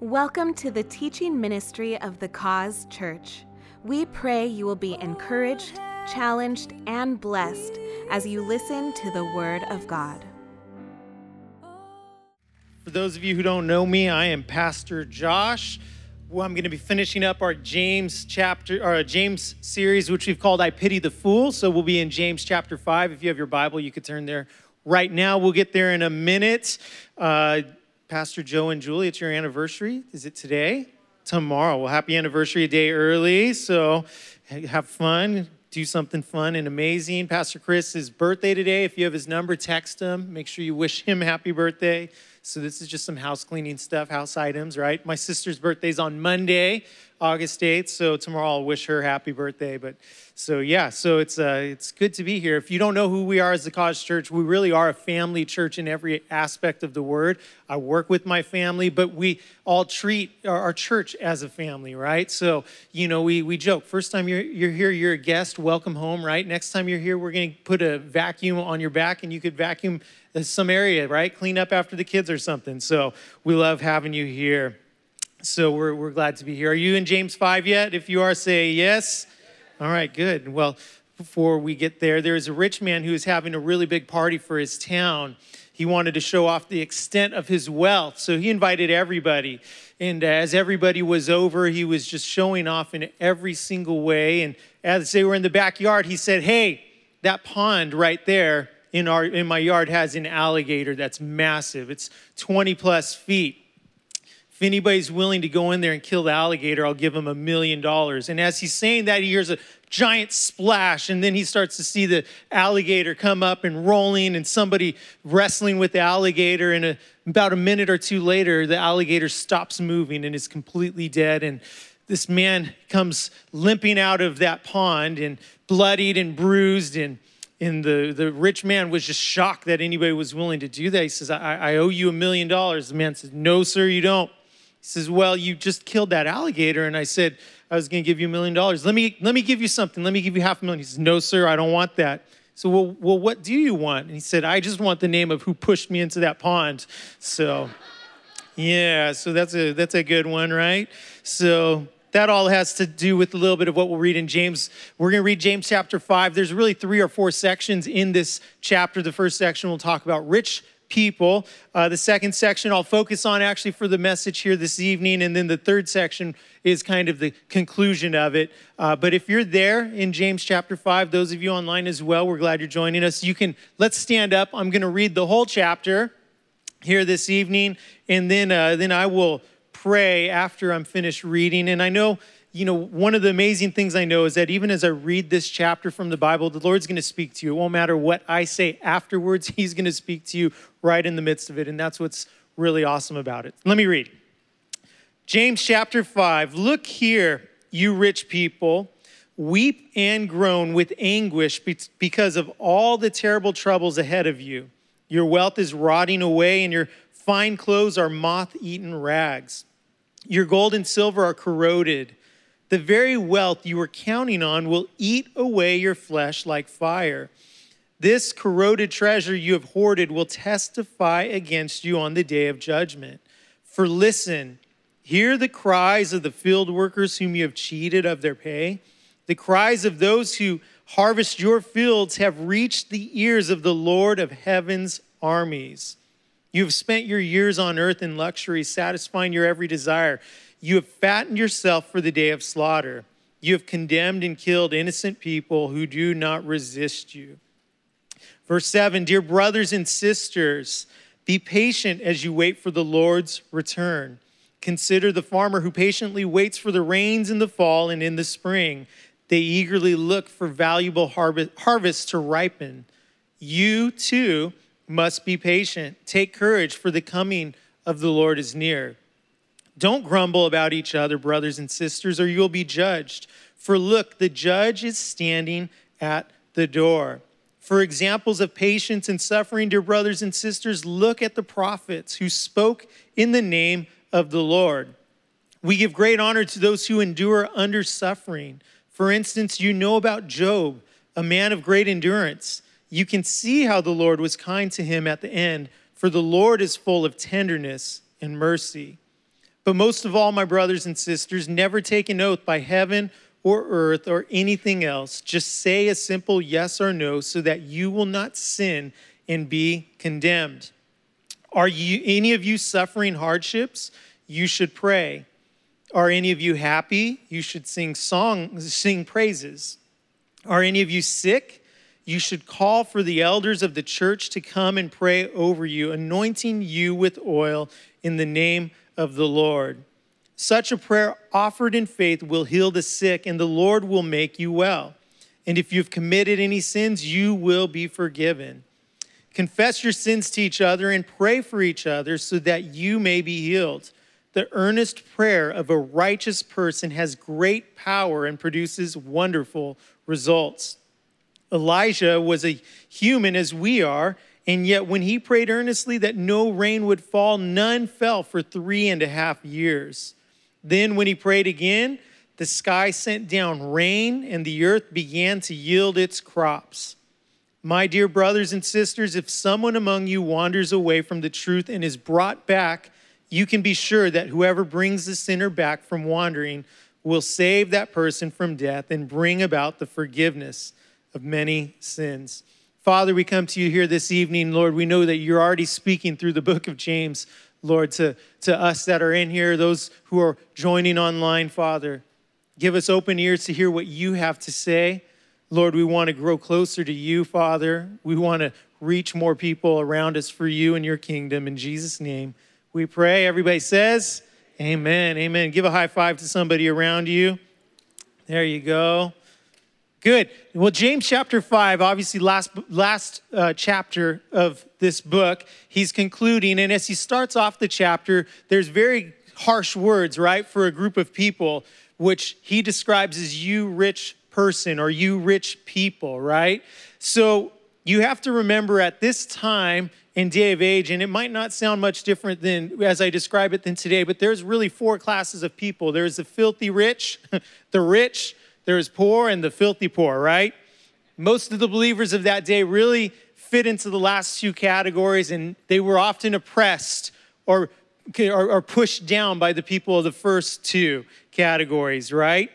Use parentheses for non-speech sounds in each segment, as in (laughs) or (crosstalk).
Welcome to the teaching ministry of the Cause Church. We pray you will be encouraged, challenged, and blessed as you listen to the Word of God. For those of you who don't know me, I am Pastor Josh. Well, I'm going to be finishing up our James chapter or James series, which we've called "I Pity the Fool." So we'll be in James chapter five. If you have your Bible, you could turn there right now. We'll get there in a minute. Uh, Pastor Joe and Julie, it's your anniversary. Is it today? Tomorrow. Well, happy anniversary a day early. So have fun. Do something fun and amazing. Pastor Chris's birthday today. If you have his number, text him. Make sure you wish him happy birthday. So this is just some house cleaning stuff, house items, right? My sister's birthday's on Monday, August 8th. So tomorrow I'll wish her happy birthday. But so yeah, so it's uh, it's good to be here. If you don't know who we are as the Cause Church, we really are a family church in every aspect of the word. I work with my family, but we all treat our church as a family, right? So you know, we we joke. First time you're you're here, you're a guest. Welcome home, right? Next time you're here, we're to put a vacuum on your back, and you could vacuum some area, right? Clean up after the kids or something. So we love having you here. So we're, we're glad to be here. Are you in James 5 yet? If you are, say yes. All right, good. Well, before we get there, there is a rich man who is having a really big party for his town. He wanted to show off the extent of his wealth, so he invited everybody. And as everybody was over, he was just showing off in every single way. And as they were in the backyard, he said, Hey, that pond right there in, our, in my yard has an alligator that's massive. It's 20 plus feet. If anybody's willing to go in there and kill the alligator, I'll give him a million dollars. And as he's saying that, he hears a giant splash, and then he starts to see the alligator come up and rolling, and somebody wrestling with the alligator. And a, about a minute or two later, the alligator stops moving and is completely dead. And this man comes limping out of that pond and bloodied and bruised and and the, the rich man was just shocked that anybody was willing to do that. He says, I, I owe you a million dollars. The man says, No, sir, you don't. He says, Well, you just killed that alligator. And I said, I was going to give you a million dollars. Let me, let me give you something. Let me give you half a million. He says, No, sir, I don't want that. So, well, well, what do you want? And he said, I just want the name of who pushed me into that pond. So, yeah, so that's a that's a good one, right? So that all has to do with a little bit of what we'll read in James. We're going to read James chapter 5. There's really three or four sections in this chapter. The first section will talk about rich people. Uh, the second section I'll focus on actually for the message here this evening. And then the third section is kind of the conclusion of it. Uh, but if you're there in James chapter 5, those of you online as well, we're glad you're joining us. You can, let's stand up. I'm going to read the whole chapter here this evening. And then, uh, then I will pray after I'm finished reading. And I know, you know, one of the amazing things I know is that even as I read this chapter from the Bible, the Lord's going to speak to you. It won't matter what I say afterwards, (laughs) He's going to speak to you right in the midst of it. And that's what's really awesome about it. Let me read. James chapter 5 Look here, you rich people. Weep and groan with anguish because of all the terrible troubles ahead of you. Your wealth is rotting away, and your fine clothes are moth eaten rags. Your gold and silver are corroded. The very wealth you were counting on will eat away your flesh like fire. This corroded treasure you have hoarded will testify against you on the day of judgment. For listen, hear the cries of the field workers whom you have cheated of their pay. The cries of those who harvest your fields have reached the ears of the Lord of heaven's armies. You have spent your years on earth in luxury, satisfying your every desire. You have fattened yourself for the day of slaughter. You have condemned and killed innocent people who do not resist you. Verse 7 Dear brothers and sisters, be patient as you wait for the Lord's return. Consider the farmer who patiently waits for the rains in the fall and in the spring. They eagerly look for valuable harvest harvests to ripen. You too must be patient. Take courage, for the coming of the Lord is near. Don't grumble about each other, brothers and sisters, or you'll be judged. For look, the judge is standing at the door. For examples of patience and suffering, dear brothers and sisters, look at the prophets who spoke in the name of the Lord. We give great honor to those who endure under suffering. For instance, you know about Job, a man of great endurance you can see how the Lord was kind to him at the end, for the Lord is full of tenderness and mercy. But most of all, my brothers and sisters, never take an oath by heaven or earth or anything else. Just say a simple yes or no so that you will not sin and be condemned. Are you any of you suffering hardships? You should pray. Are any of you happy? You should sing songs, sing praises. Are any of you sick? You should call for the elders of the church to come and pray over you, anointing you with oil in the name of the Lord. Such a prayer offered in faith will heal the sick, and the Lord will make you well. And if you've committed any sins, you will be forgiven. Confess your sins to each other and pray for each other so that you may be healed. The earnest prayer of a righteous person has great power and produces wonderful results. Elijah was a human as we are, and yet when he prayed earnestly that no rain would fall, none fell for three and a half years. Then, when he prayed again, the sky sent down rain, and the earth began to yield its crops. My dear brothers and sisters, if someone among you wanders away from the truth and is brought back, you can be sure that whoever brings the sinner back from wandering will save that person from death and bring about the forgiveness of many sins. Father, we come to you here this evening, Lord. We know that you're already speaking through the book of James, Lord, to, to us that are in here, those who are joining online, Father. Give us open ears to hear what you have to say. Lord, we want to grow closer to you, Father. We want to reach more people around us for you and your kingdom. In Jesus' name, we pray. Everybody says, Amen. Amen. Give a high five to somebody around you. There you go. Good. Well, James chapter 5, obviously, last, last uh, chapter of this book, he's concluding. And as he starts off the chapter, there's very harsh words, right, for a group of people, which he describes as you rich person or you rich people, right? So you have to remember at this time in day of age, and it might not sound much different than as I describe it than today, but there's really four classes of people. There's the filthy rich, (laughs) the rich, there's poor, and the filthy poor, right? Most of the believers of that day really fit into the last two categories, and they were often oppressed or, or, or pushed down by the people of the first two categories, right?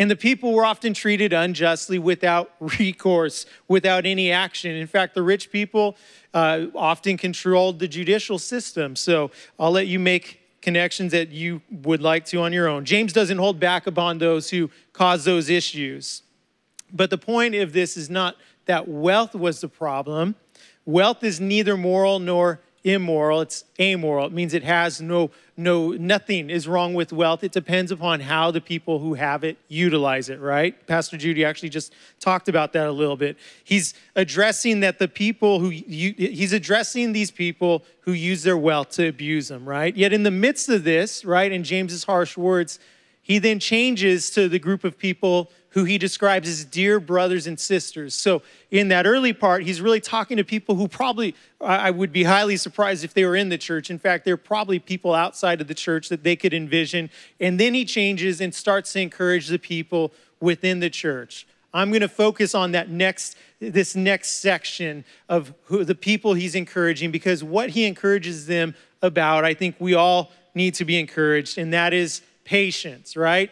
And the people were often treated unjustly without (laughs) recourse, without any action. In fact, the rich people uh, often controlled the judicial system. So I'll let you make connections that you would like to on your own. James doesn't hold back upon those who cause those issues. But the point of this is not that wealth was the problem. Wealth is neither moral nor immoral, it's amoral. It means it has no, no, nothing is wrong with wealth. It depends upon how the people who have it utilize it, right? Pastor Judy actually just talked about that a little bit. He's addressing that the people who, he's addressing these people who use their wealth to abuse them, right? Yet in the midst of this, right, in James's harsh words, he then changes to the group of people who he describes as dear brothers and sisters. So, in that early part, he's really talking to people who probably, I would be highly surprised if they were in the church. In fact, they're probably people outside of the church that they could envision. And then he changes and starts to encourage the people within the church. I'm going to focus on that next this next section of who, the people he's encouraging because what he encourages them about, I think we all need to be encouraged, and that is patience, right?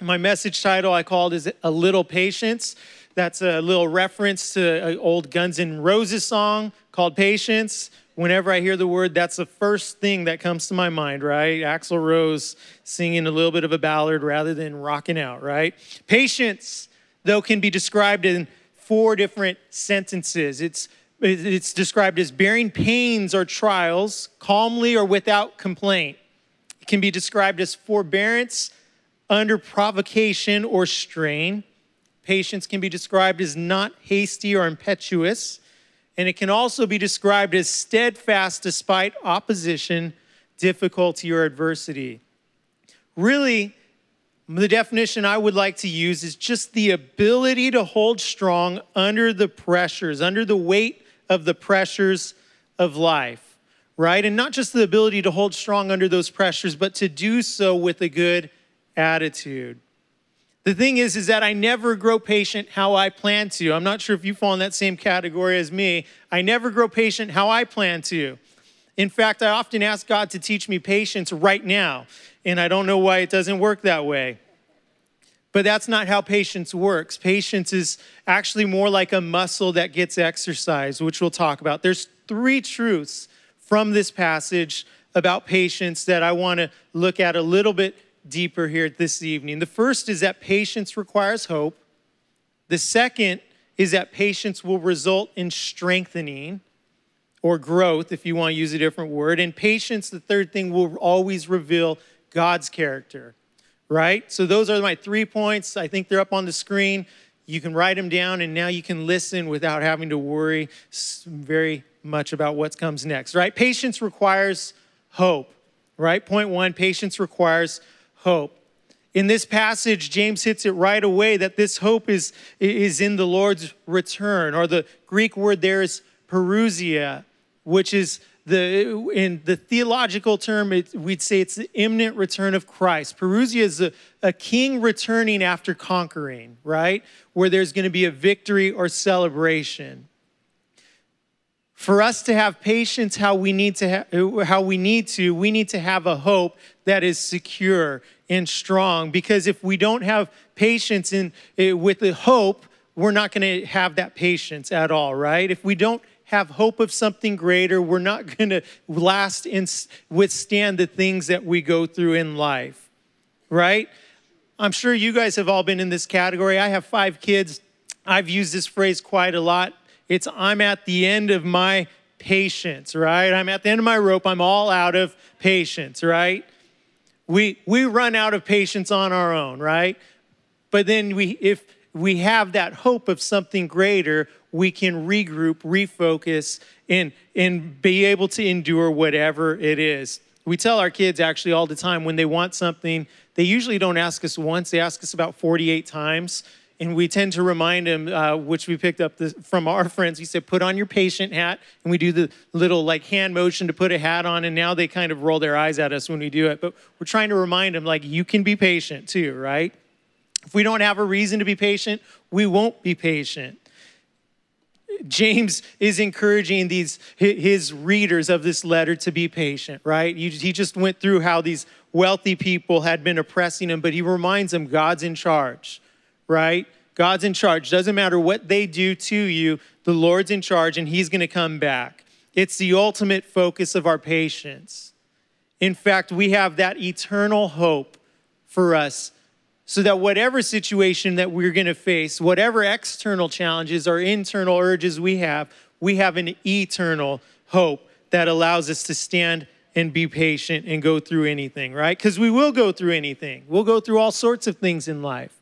My message title I called is A Little Patience. That's a little reference to an old Guns N' Roses song called Patience. Whenever I hear the word, that's the first thing that comes to my mind, right? Axl Rose singing a little bit of a ballad rather than rocking out, right? Patience, though, can be described in four different sentences. It's it's described as bearing pains or trials calmly or without complaint. It can be described as forbearance under provocation or strain. Patience can be described as not hasty or impetuous, and it can also be described as steadfast despite opposition, difficulty, or adversity. Really, the definition I would like to use is just the ability to hold strong under the pressures, under the weight of the pressures of life, right? And not just the ability to hold strong under those pressures, but to do so with a good attitude. The thing is, is that I never grow patient how I plan to. I'm not sure if you fall in that same category as me. I never grow patient how I plan to. In fact, I often ask God to teach me patience right now, and I don't know why it doesn't work that way. But that's not how patience works. Patience is actually more like a muscle that gets exercised, which we'll talk about. There's three truths from this passage about patience that I want to look at a little bit deeper here this evening. The first is that patience requires hope. The second is that patience will result in strengthening or growth, if you want to use a different word. And patience, the third thing, will always reveal God's character, right? So those are my three points. I think they're up on the screen. You can write them down, and now you can listen without having to worry very much about what comes next, right? Patience requires hope, right? Point one patience requires hope. In this passage, James hits it right away that this hope is, is in the Lord's return, or the Greek word there is parousia, which is the in the theological term, it, we'd say it's the imminent return of Christ. Parousia is a, a king returning after conquering, right? Where there's going to be a victory or celebration for us to have patience how we need to ha- how we need to we need to have a hope that is secure and strong. Because if we don't have patience in eh, with the hope we're not going to have that patience at all right? If we don't have hope of something greater we're not (laughs) going to last and withstand the things that we go through in life right? I'm sure you guys have all been in this category. I have five kids. I've used this phrase quite a lot it's I'm at the end of my patience, right? I'm at the end of my rope. I'm all out of patience, right? We we run out of patience on our own, right? But then we if we have that hope of something greater, we can regroup, refocus, and, and be able to endure whatever it is. We tell our kids actually all the time when they want something, they usually don't ask us once, they ask us about 48 times and we tend to remind him, uh, which we picked up the, from our friends. He said, "Put on your patient hat," and we do the little like hand motion to put a hat on. And now they kind of roll their eyes at us when we do it. But we're trying to remind them, like, you can be patient too, right? If we don't have a reason to be patient, we won't be patient. James is encouraging these his readers of this letter to be patient, right? He just went through how these wealthy people had been oppressing him, but he reminds them God's in charge right? God's in charge. Doesn't matter what they do to you, the Lord's in charge and He's going to come back. It's the ultimate focus of our patience. In fact, we have that eternal hope for us so that whatever situation that we're going to face, whatever external challenges or internal urges we have, we have an eternal hope that allows us to stand and be patient and go through anything, right? Because we will go through anything. We'll go through all sorts of things in life.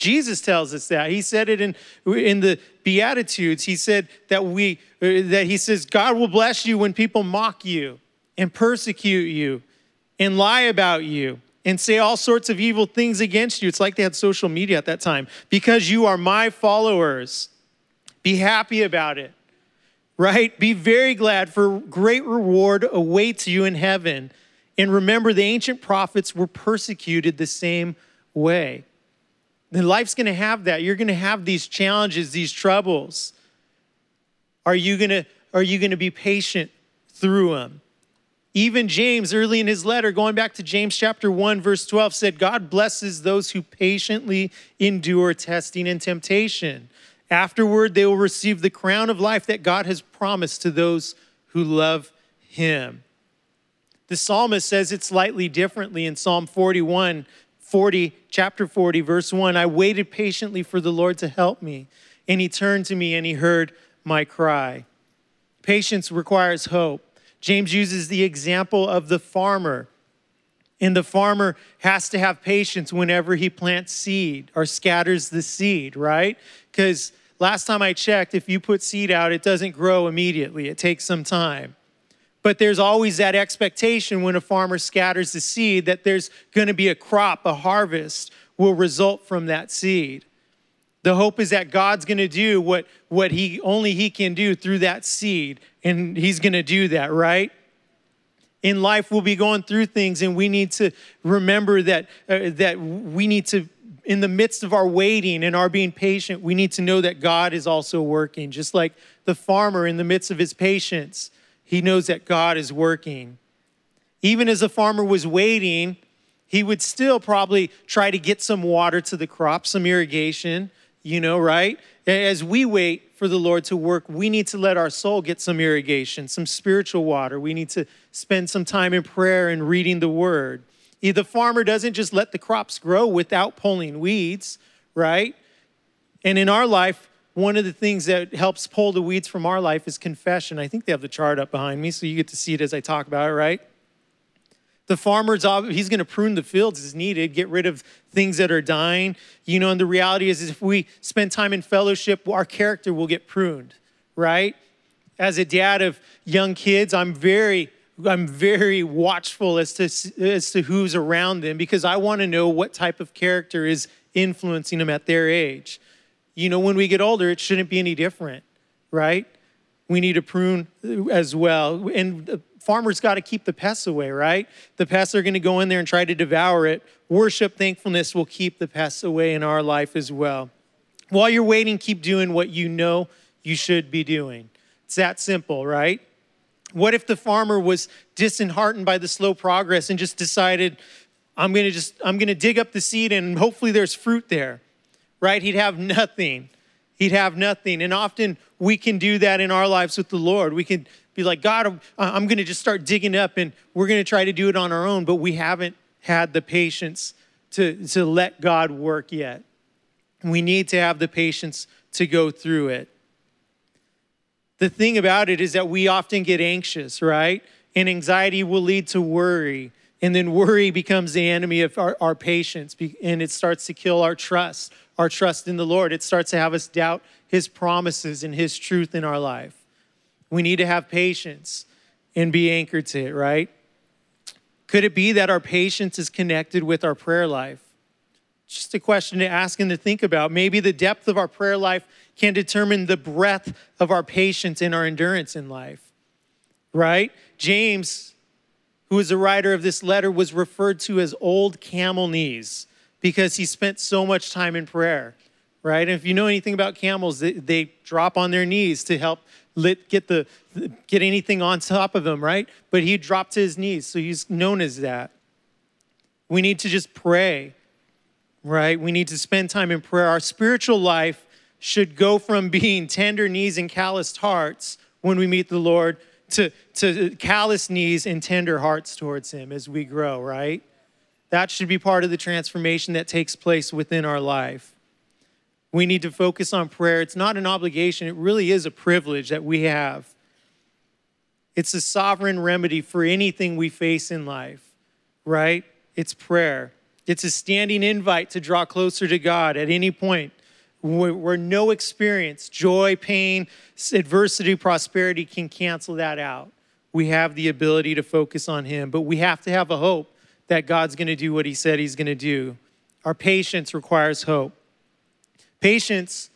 Jesus tells us that. He said it in, in the Beatitudes. He said that we uh, that he says God will bless you when people mock you and persecute you and lie about you and say all sorts of evil things against you. It's like they had social media at that time. Because you are my followers. Be happy about it. Right? Be very glad for great reward awaits you in heaven. And remember the ancient prophets were persecuted the same way then life's going to have that. You're going to have these challenges, these troubles. Are you going to are you going to be patient through them? Even James, early in his letter, going back to James chapter 1, verse 12, said, God blesses those who patiently endure testing and temptation. Afterward, they will receive the crown of life that God has promised to those who love him. The psalmist says it slightly differently in Psalm 41, 40, chapter 40, verse 1 I waited patiently for the Lord to help me, and he turned to me and he heard my cry. Patience requires hope. James uses the example of the farmer. And the farmer has to have patience whenever he plants seed or scatters the seed, right? Because last time I checked, if you put seed out, it doesn't grow immediately, it takes some time. But there's always that expectation when a farmer scatters the seed that there's going to be a crop, a harvest will result from that seed. The hope is that God's going to do what, what he only he can do through that seed and he's going to do that, right? In life we'll be going through things and we need to remember that uh, that we need to in the midst of our waiting and our being patient, we need to know that God is also working just like the farmer in the midst of his patience He knows that God is working. Even as the farmer was waiting, he would still probably try to get some water to the crop, some irrigation, you know, right? As we wait for the Lord to work, we need to let our soul get some irrigation, some spiritual water. We need to spend some time in prayer and reading the word. The farmer doesn't just let the crops grow without pulling weeds, right? And in our life, one of the things that helps pull the weeds from our life is confession. I think they have the chart up behind me, so you get to see it as I talk about it, right? The farmer's he's going to prune the fields as needed, get rid of things that are dying. You know, and the reality is, is if we spend time in fellowship, our character will get pruned, right? As a dad of young kids, I'm very I'm very watchful as to as to who's around them because I want to know what type of character is influencing them at their age. You know, when we get older, it shouldn't be any different, right? We need to prune as well. And farmers got to keep the pests away, right? The pests are going to go in there and try to devour it. Worship, thankfulness will keep the pests away in our life as well. While you're waiting, keep doing what you know you should be doing. It's that simple, right? What if the farmer was disheartened by the slow progress and just decided, I'm going to just I'm going to dig up the seed and hopefully there's fruit there. Right? He'd have nothing. He'd have nothing. And often we can do that in our lives with the Lord. We can be like, God, I'm going to just start digging up and we're going to try to do it on our own, but we haven't had the patience to, to let God work yet. We need to have the patience to go through it. The thing about it is that we often get anxious, right? And anxiety will lead to worry. And then worry becomes the enemy of our, our patience, and it starts to kill our trust, our trust in the Lord. It starts to have us doubt his promises and his truth in our life. We need to have patience and be anchored to it, right? Could it be that our patience is connected with our prayer life? Just a question to ask and to think about. Maybe the depth of our prayer life can determine the breadth of our patience and our endurance in life, right? James, who is the writer of this letter, was referred to as old camel knees because he spent so much time in prayer, right? And if you know anything about camels, they, they drop on their knees to help let, get the get anything on top of him, right? But he dropped to his knees, so he's known as that. We need to just pray, right? We need to spend time in prayer. Our spiritual life should go from (laughs) being tender knees and calloused hearts when we meet the Lord to, to calloused knees and tender hearts towards Him as we grow, right? That should be part of the transformation that takes place within our life. We need to focus on prayer. It's not an obligation, it really is a privilege that we have. It's a sovereign remedy for anything we face in life, right? It's prayer. It's a standing invite to draw closer to God at any point where, no experience, joy, pain, adversity, prosperity can cancel that out. We have the ability to focus on Him, but we have to have a hope that God's going to do what He said He's going to do. Our patience requires hope. Patience,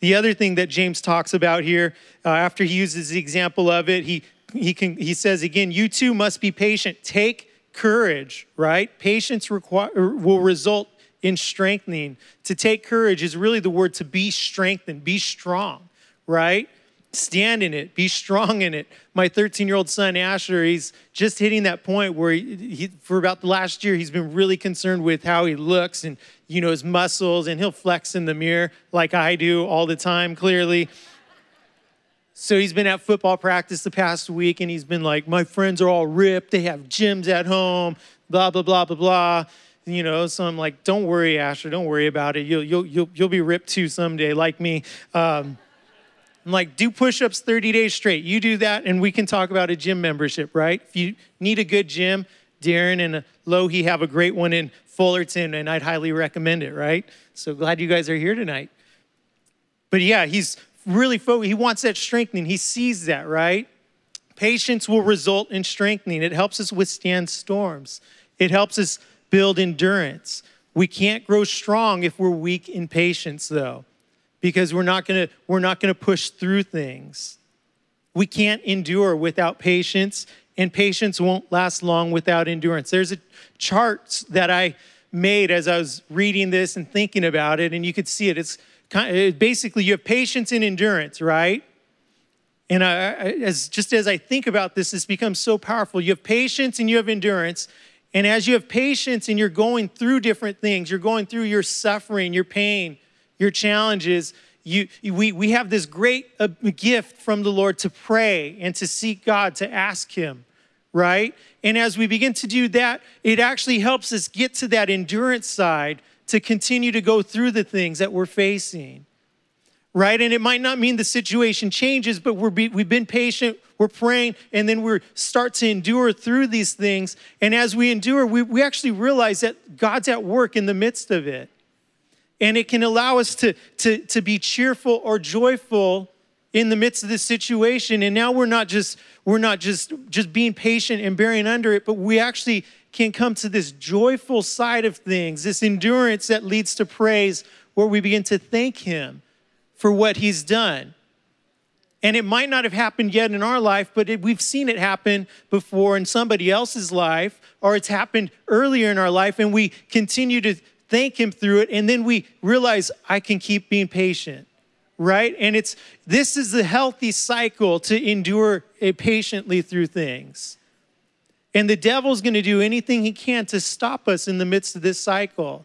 the other thing that James talks about here, uh, after he uses the example of it, he, he, can, he says again, you too must be patient. Take courage, right? Patience require, will result in strengthening. To take courage is really the word to be strengthened, be strong, right? Stand in it, be strong in it. My 13 year old son, Asher, he's just hitting that point where he, he, for about the last year, he's been really concerned with how he looks and, you know, his muscles, and he'll flex in the mirror like I do all the time, clearly. So he's been at football practice the past week and he's been like, My friends are all ripped. They have gyms at home, blah, blah, blah, blah, blah. You know, so I'm like, Don't worry, Asher. Don't worry about it. You'll, you'll, you'll, you'll be ripped too someday, like me. Um, I'm like, do push ups 30 days straight. You do that, and we can talk about a gym membership, right? If you need a good gym, Darren and uh, Lohi have a great one in Fullerton, and I'd highly recommend it, right? So glad you guys are here tonight. But yeah, he's really focused. He wants that strengthening. He sees that, right? Patience will result in strengthening. It helps us withstand storms, it helps us build endurance. We can't grow strong if we're weak in patience, though because we're not going to we're not going to push through things. We can't endure without patience and patience won't last long without endurance. There's a chart that I made as I was reading this and thinking about it and you could see it. It's kind of, uh, basically you have patience and endurance, right? And I, as, just as I think about this, this becomes so powerful. You have patience and you have endurance. And as you have patience and you're going through different things, you're going through your suffering, your pain, your challenges, you, we, we have this great uh, gift from the Lord to pray and to seek God, to ask Him, right? And as we begin to do that, it actually helps us get to that endurance side to continue to go through the things that we're facing right? And it might not mean the situation changes, but we're be, we've been patient, we're praying, and then we start to endure through these things. And as we endure, we, we actually realize that God's at work in the midst of it. And it can allow us to, to, to be cheerful or joyful in the midst of this situation. And now we're not just we're not just just being patient and bearing under it, but we actually can come to this joyful side of things, this endurance that leads to praise, where we begin to thank Him for what he's done. And it might not have happened yet in our life, but it, we've seen it happen before in somebody else's life, or it's happened earlier in our life, and we continue to thank him through it. And then we realize I can keep being patient, right? And it's this is the healthy cycle to endure it patiently through things. And the devil's going to do anything he can to stop us in the midst of this cycle.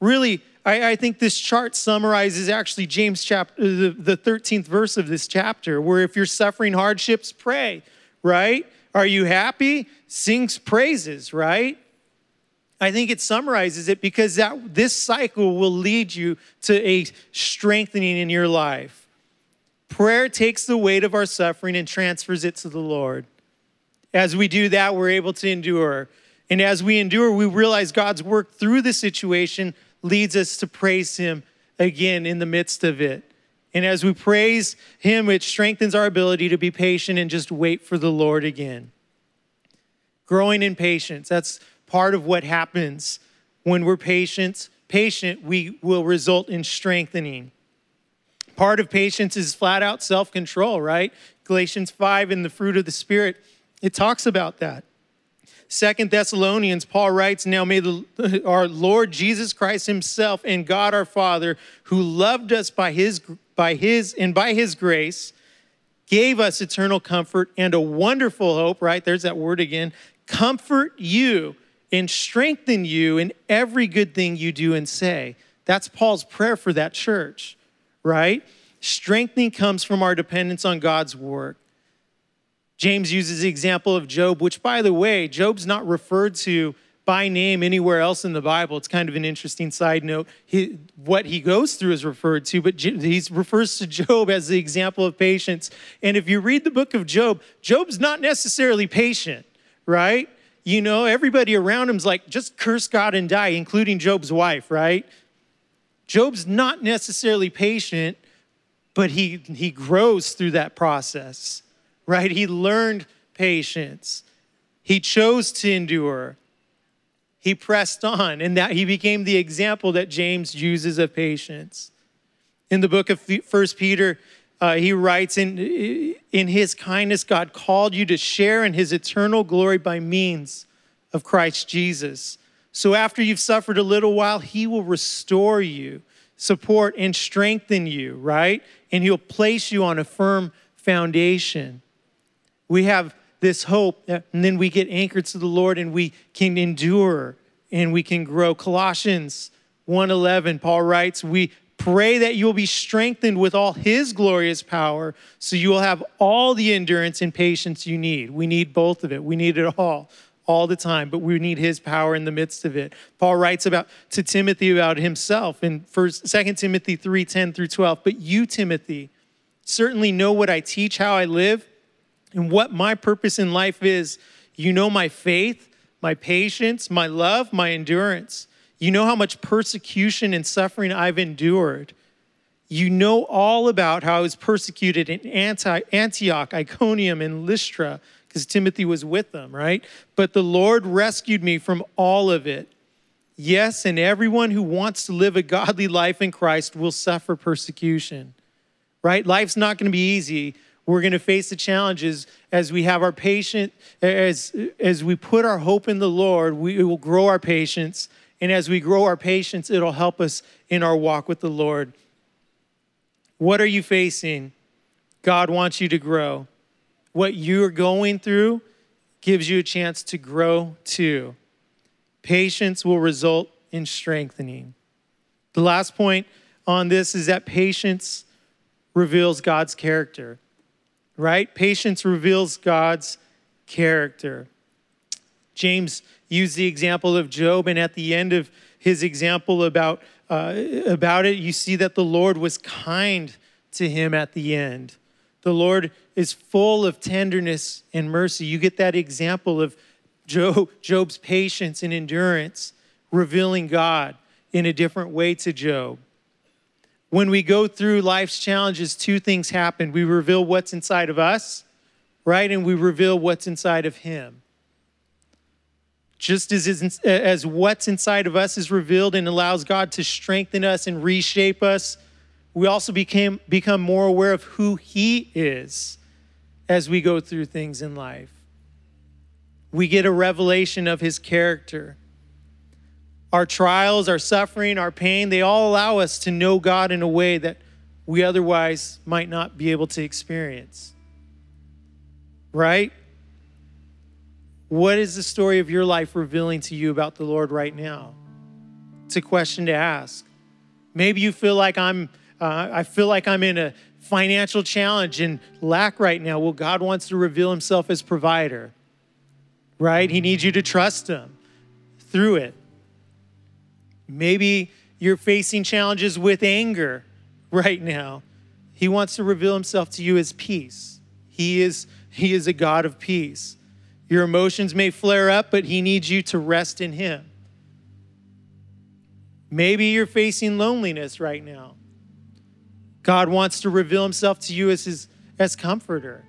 Really, I, I think this chart summarizes actually James chapter, uh, the, the 13th verse of this chapter, where if you're suffering hardships, pray, right? Are you happy? Sings praises, right? I think it summarizes it because that this cycle will lead you to a strengthening in your life. Prayer takes the weight of our suffering and transfers it to the Lord. As we do that, we're able to endure. And as we endure, we realize God's work through the situation leads us to praise Him again in the midst of it. And as we praise Him, it strengthens our ability to be patient and just wait for the Lord again. Growing in patience, that's part of what happens when we're patient. Patient, we will result in strengthening. Part of patience is flat out self control, right? Galatians 5 in the fruit of the Spirit, it talks about that. Second Thessalonians, Paul writes, Now may the, (laughs) our Lord Jesus Christ himself and God our Father, who loved us by his, by his, and by his grace, gave us eternal comfort and a wonderful hope, right? There's that word again. Comfort you and strengthen you in every good thing you do and say. That's Paul's prayer for that church, right? Strengthening comes from our dependence on God's work. James uses the example of Job, which, by the way, Job's not referred to by name anywhere else in the Bible. It's kind of an interesting side note. He, what he goes through is referred to, but he refers to Job as the example of patience. And if you read the book of Job, Job's not necessarily patient, right? You know, everybody around him's like, just curse God and die, including Job's wife, right? Job's not necessarily patient, but he, he grows through that process right? He learned patience. He chose to endure. He pressed on, and that he became the example that James uses of patience. In the book of First Peter, uh, he writes, in, in his kindness, God called you to share in his eternal glory by means of Christ Jesus. So after you've suffered a little while, he will restore you, support, and strengthen you, right? And he'll place you on a firm foundation we have this hope, and then we get anchored to the Lord and we can endure and we can grow. Colossians 1:11, Paul writes, "We pray that you will be strengthened with all his glorious power, so you will have all the endurance and patience you need." We need both of it. We need it all all the time, but we need his power in the midst of it. Paul writes about to Timothy about himself in first second Timothy 3, 10 through 12. But you, Timothy, certainly know what I teach, how I live and what my purpose in life is. You know my faith, my patience, my love, my endurance. You know how much persecution and suffering I've endured. You know all about how I was persecuted in Antioch, Iconium, and Lystra, because Timothy was with them, right? But the Lord rescued me from all of it. Yes, and everyone who wants to live a godly life in Christ will suffer persecution, right? Life's not going to be easy, we're going to face the challenges as we have our patient, as, as we put our hope in the Lord, we will grow our patience. And as we grow our patience, it'll help us in our walk with the Lord. What are you facing? God wants you to grow. What you're going through gives you a chance to grow too. Patience will result in strengthening. The last point on this is that patience reveals God's character, right? Patience reveals God's character. James used the example of Job, and at the end of his example about, uh, about it, you see that the Lord was kind to him at the end. The Lord is full of tenderness and mercy. You get that example of Job, Job's patience and endurance, revealing God in a different way to Job. When we go through life's challenges, two things happen. We reveal what's inside of us, right? And we reveal what's inside of Him. Just as, as what's inside of us is revealed and allows God to strengthen us and reshape us, we also became, become more aware of who He is as we go through things in life. We get a revelation of His character our trials, our suffering, our pain, they all allow us to know God in a way that we otherwise might not be able to experience. Right? What is the story of your life revealing to you about the Lord right now? It's a question to ask. Maybe you feel like I'm, uh, I feel like I'm in a financial challenge and lack right now. Well, God wants to reveal Himself as provider, right? He needs you to trust Him through it. Maybe you're facing challenges with anger right now. He wants to reveal himself to you as peace. He is, he is a God of peace. Your emotions may flare up, but he needs you to rest in him. Maybe you're facing loneliness right now. God wants to reveal himself to you as his as comforter.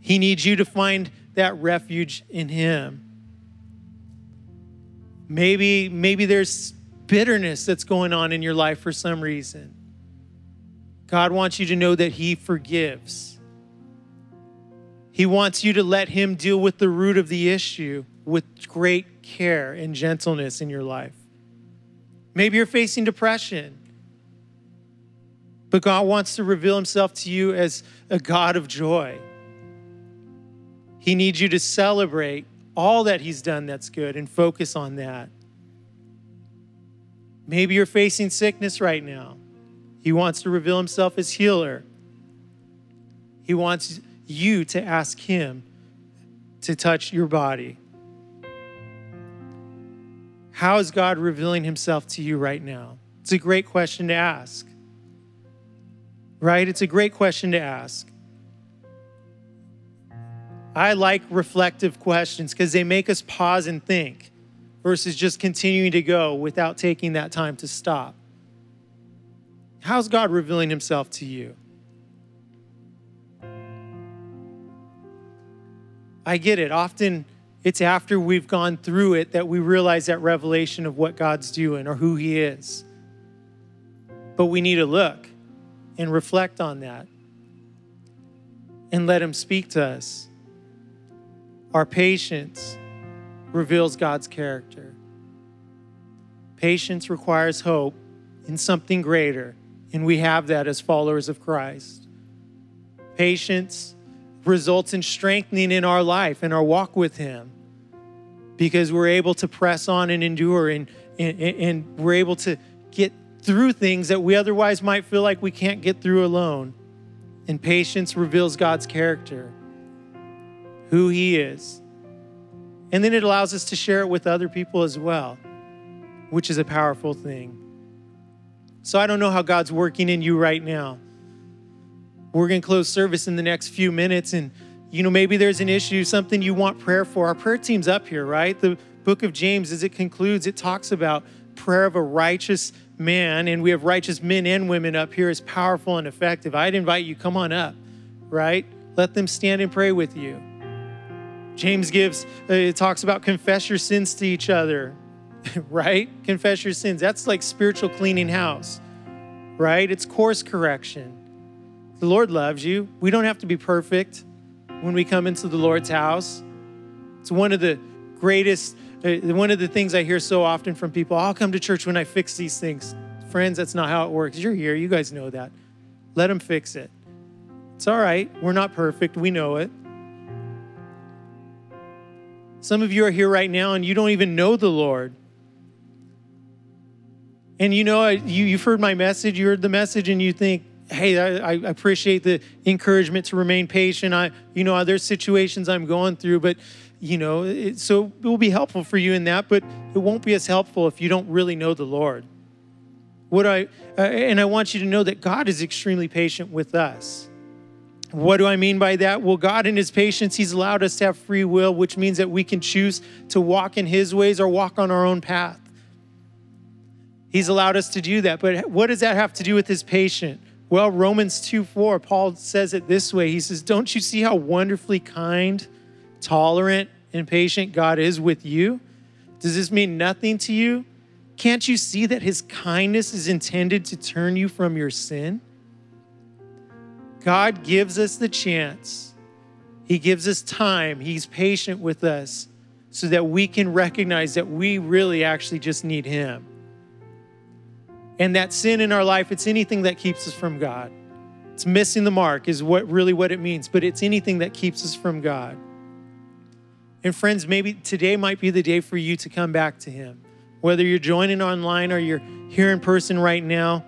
He needs you to find that refuge in him. Maybe, maybe there's bitterness that's going on in your life for some reason. God wants you to know that He forgives. He wants you to let Him deal with the root of the issue with great care and gentleness in your life. Maybe you're facing depression, but God wants to reveal Himself to you as a God of joy. He needs you to celebrate all that He's done that's good and focus on that. Maybe you're facing sickness right now. He wants to reveal Himself as healer. He wants you to ask Him to touch your body. How is God revealing Himself to you right now? It's a great question to ask. Right? It's a great question to ask. I like reflective questions because they make us pause and think versus just continuing to go without taking that time to stop. How's God revealing himself to you? I get it. Often it's after we've gone through it that we realize that revelation of what God's doing or who he is. But we need to look and reflect on that and let him speak to us. Our patience reveals God's character. Patience requires hope in something greater, and we have that as followers of Christ. Patience results in strengthening in our life and our walk with Him because we're able to press on and endure, and, and, and we're able to get through things that we otherwise might feel like we can't get through alone. And patience reveals God's character who He is. And then it allows us to share it with other people as well, which is a powerful thing. So I don't know how God's working in you right now. We're going to close service in the next few minutes. And, you know, maybe there's an issue, something you want prayer for. Our prayer team's up here, right? The book of James, as it concludes, it talks about prayer of a righteous man. And we have righteous men and women up here is powerful and effective. I'd invite you, come on up, right? Let them stand and pray with you. James gives, uh, it talks about confess your sins to each other, (laughs) right? Confess your sins. That's like spiritual cleaning house, right? It's course correction. The Lord loves you. We don't have to be perfect when we come into the Lord's house. It's one of the greatest, uh, one of the things I hear so often from people I'll come to church when I fix these things. Friends, that's not how it works. You're here, you guys know that. Let Him fix it. It's all right. We're not perfect. We know it. Some of you are here right now and you don't even know the Lord. And you know, you, you've heard my message, you heard the message, and you think, hey, I, I appreciate the encouragement to remain patient. I, you know, there's situations I'm going through, but you know, it, so it will be helpful for you in that, but it won't be as helpful if you don't really know the Lord. What I uh, and I want you to know that God is extremely patient with us. What do I mean by that? Well, God, in His patience, He's allowed us to have free will, which means that we can choose to walk in His ways or walk on our own path. He's allowed us to do that. But what does that have to do with His patience? Well, Romans 2 4, Paul says it this way He says, Don't you see how wonderfully kind, tolerant, and patient God is with you? Does this mean nothing to you? Can't you see that His kindness is intended to turn you from your sin? God gives us the chance, He gives us time, He's patient with us so that we can recognize that we really actually just need Him. And that sin in our life, it's anything that keeps us from God. It's missing the mark, is what really what it means, but it's anything that keeps us from God. And friends, maybe today might be the day for you to come back to Him. Whether you're joining online or you're here in person right now,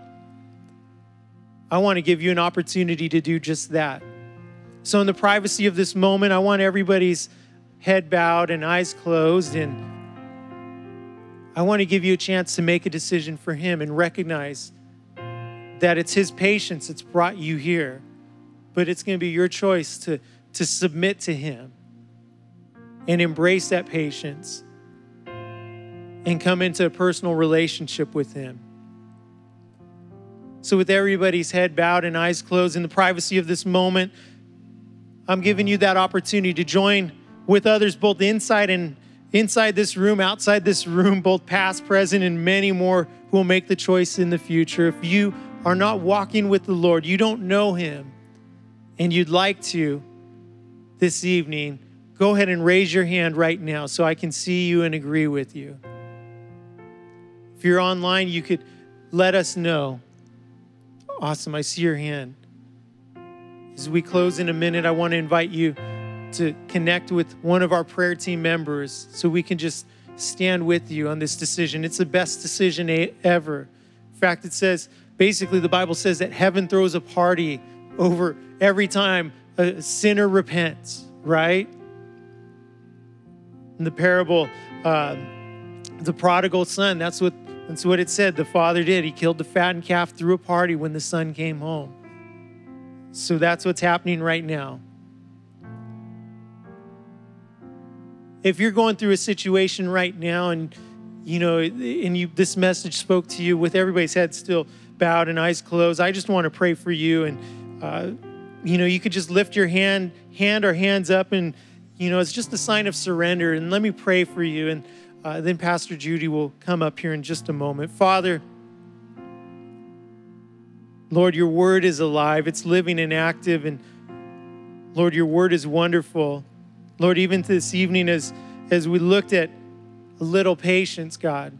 I want to give you an opportunity to do just that. So, in the privacy of this moment, I want everybody's head bowed and eyes closed and I want to give you a chance to make a decision for Him and recognize that it's His patience that's brought you here, but it's going to be your choice to, to submit to Him and embrace that patience and come into a personal relationship with Him. So, with everybody's head bowed and eyes closed in the privacy of this moment, I'm giving you that opportunity to join with others both inside and inside this room, outside this room, both past, present, and many more who will make the choice in the future. If you are not walking with the Lord, you don't know Him, and you'd like to this evening, go ahead and raise your hand right now so I can see you and agree with you. If you're online, you could let us know. Awesome, I see your hand. As we close in a minute, I want to invite you to connect with one of our prayer team members so we can just stand with you on this decision. It's the best decision ever. In fact, it says basically, the Bible says that heaven throws a party over every time a sinner repents, right? In the parable, uh, the prodigal son, that's what, that's what it said. The father did. He killed the fattened calf, threw a party when the son came home. So that's what's happening right now. If you're going through a situation right now and you know and you this message spoke to you with everybody's head still bowed and eyes closed i just want to pray for you and uh, you know you could just lift your hand hand or hands up and you know it's just a sign of surrender and let me pray for you and uh, then pastor judy will come up here in just a moment. Father lord your word is alive. It's living and active and lord your word is wonderful Lord, even this evening as, as we looked at a little patience, God,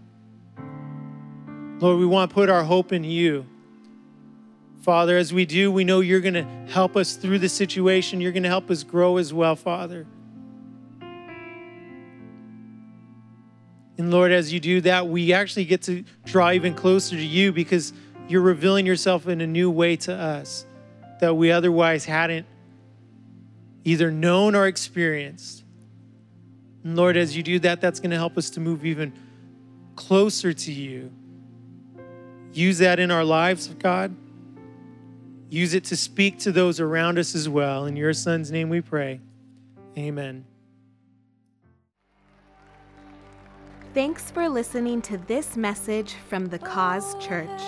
Lord, we want to put our hope in you. Father, as we do, we know you're going to help us through the situation. You're going to help us grow as well, Father. And Lord, as you do that, we actually get to draw even closer to you because you're revealing yourself in a new way to us that we otherwise hadn't either known or experienced. And Lord, as you do that, that's going to help us to move even closer to you. Use that in our lives, God. Use it to speak to those around us as well. In your son's name we pray. Amen. Thanks for listening to this message from the Cause Church.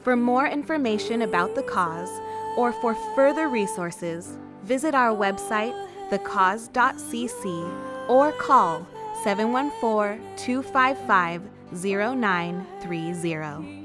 For more information about the cause or for further resources, visit our website, thecause.cc, or call 714 255 0930.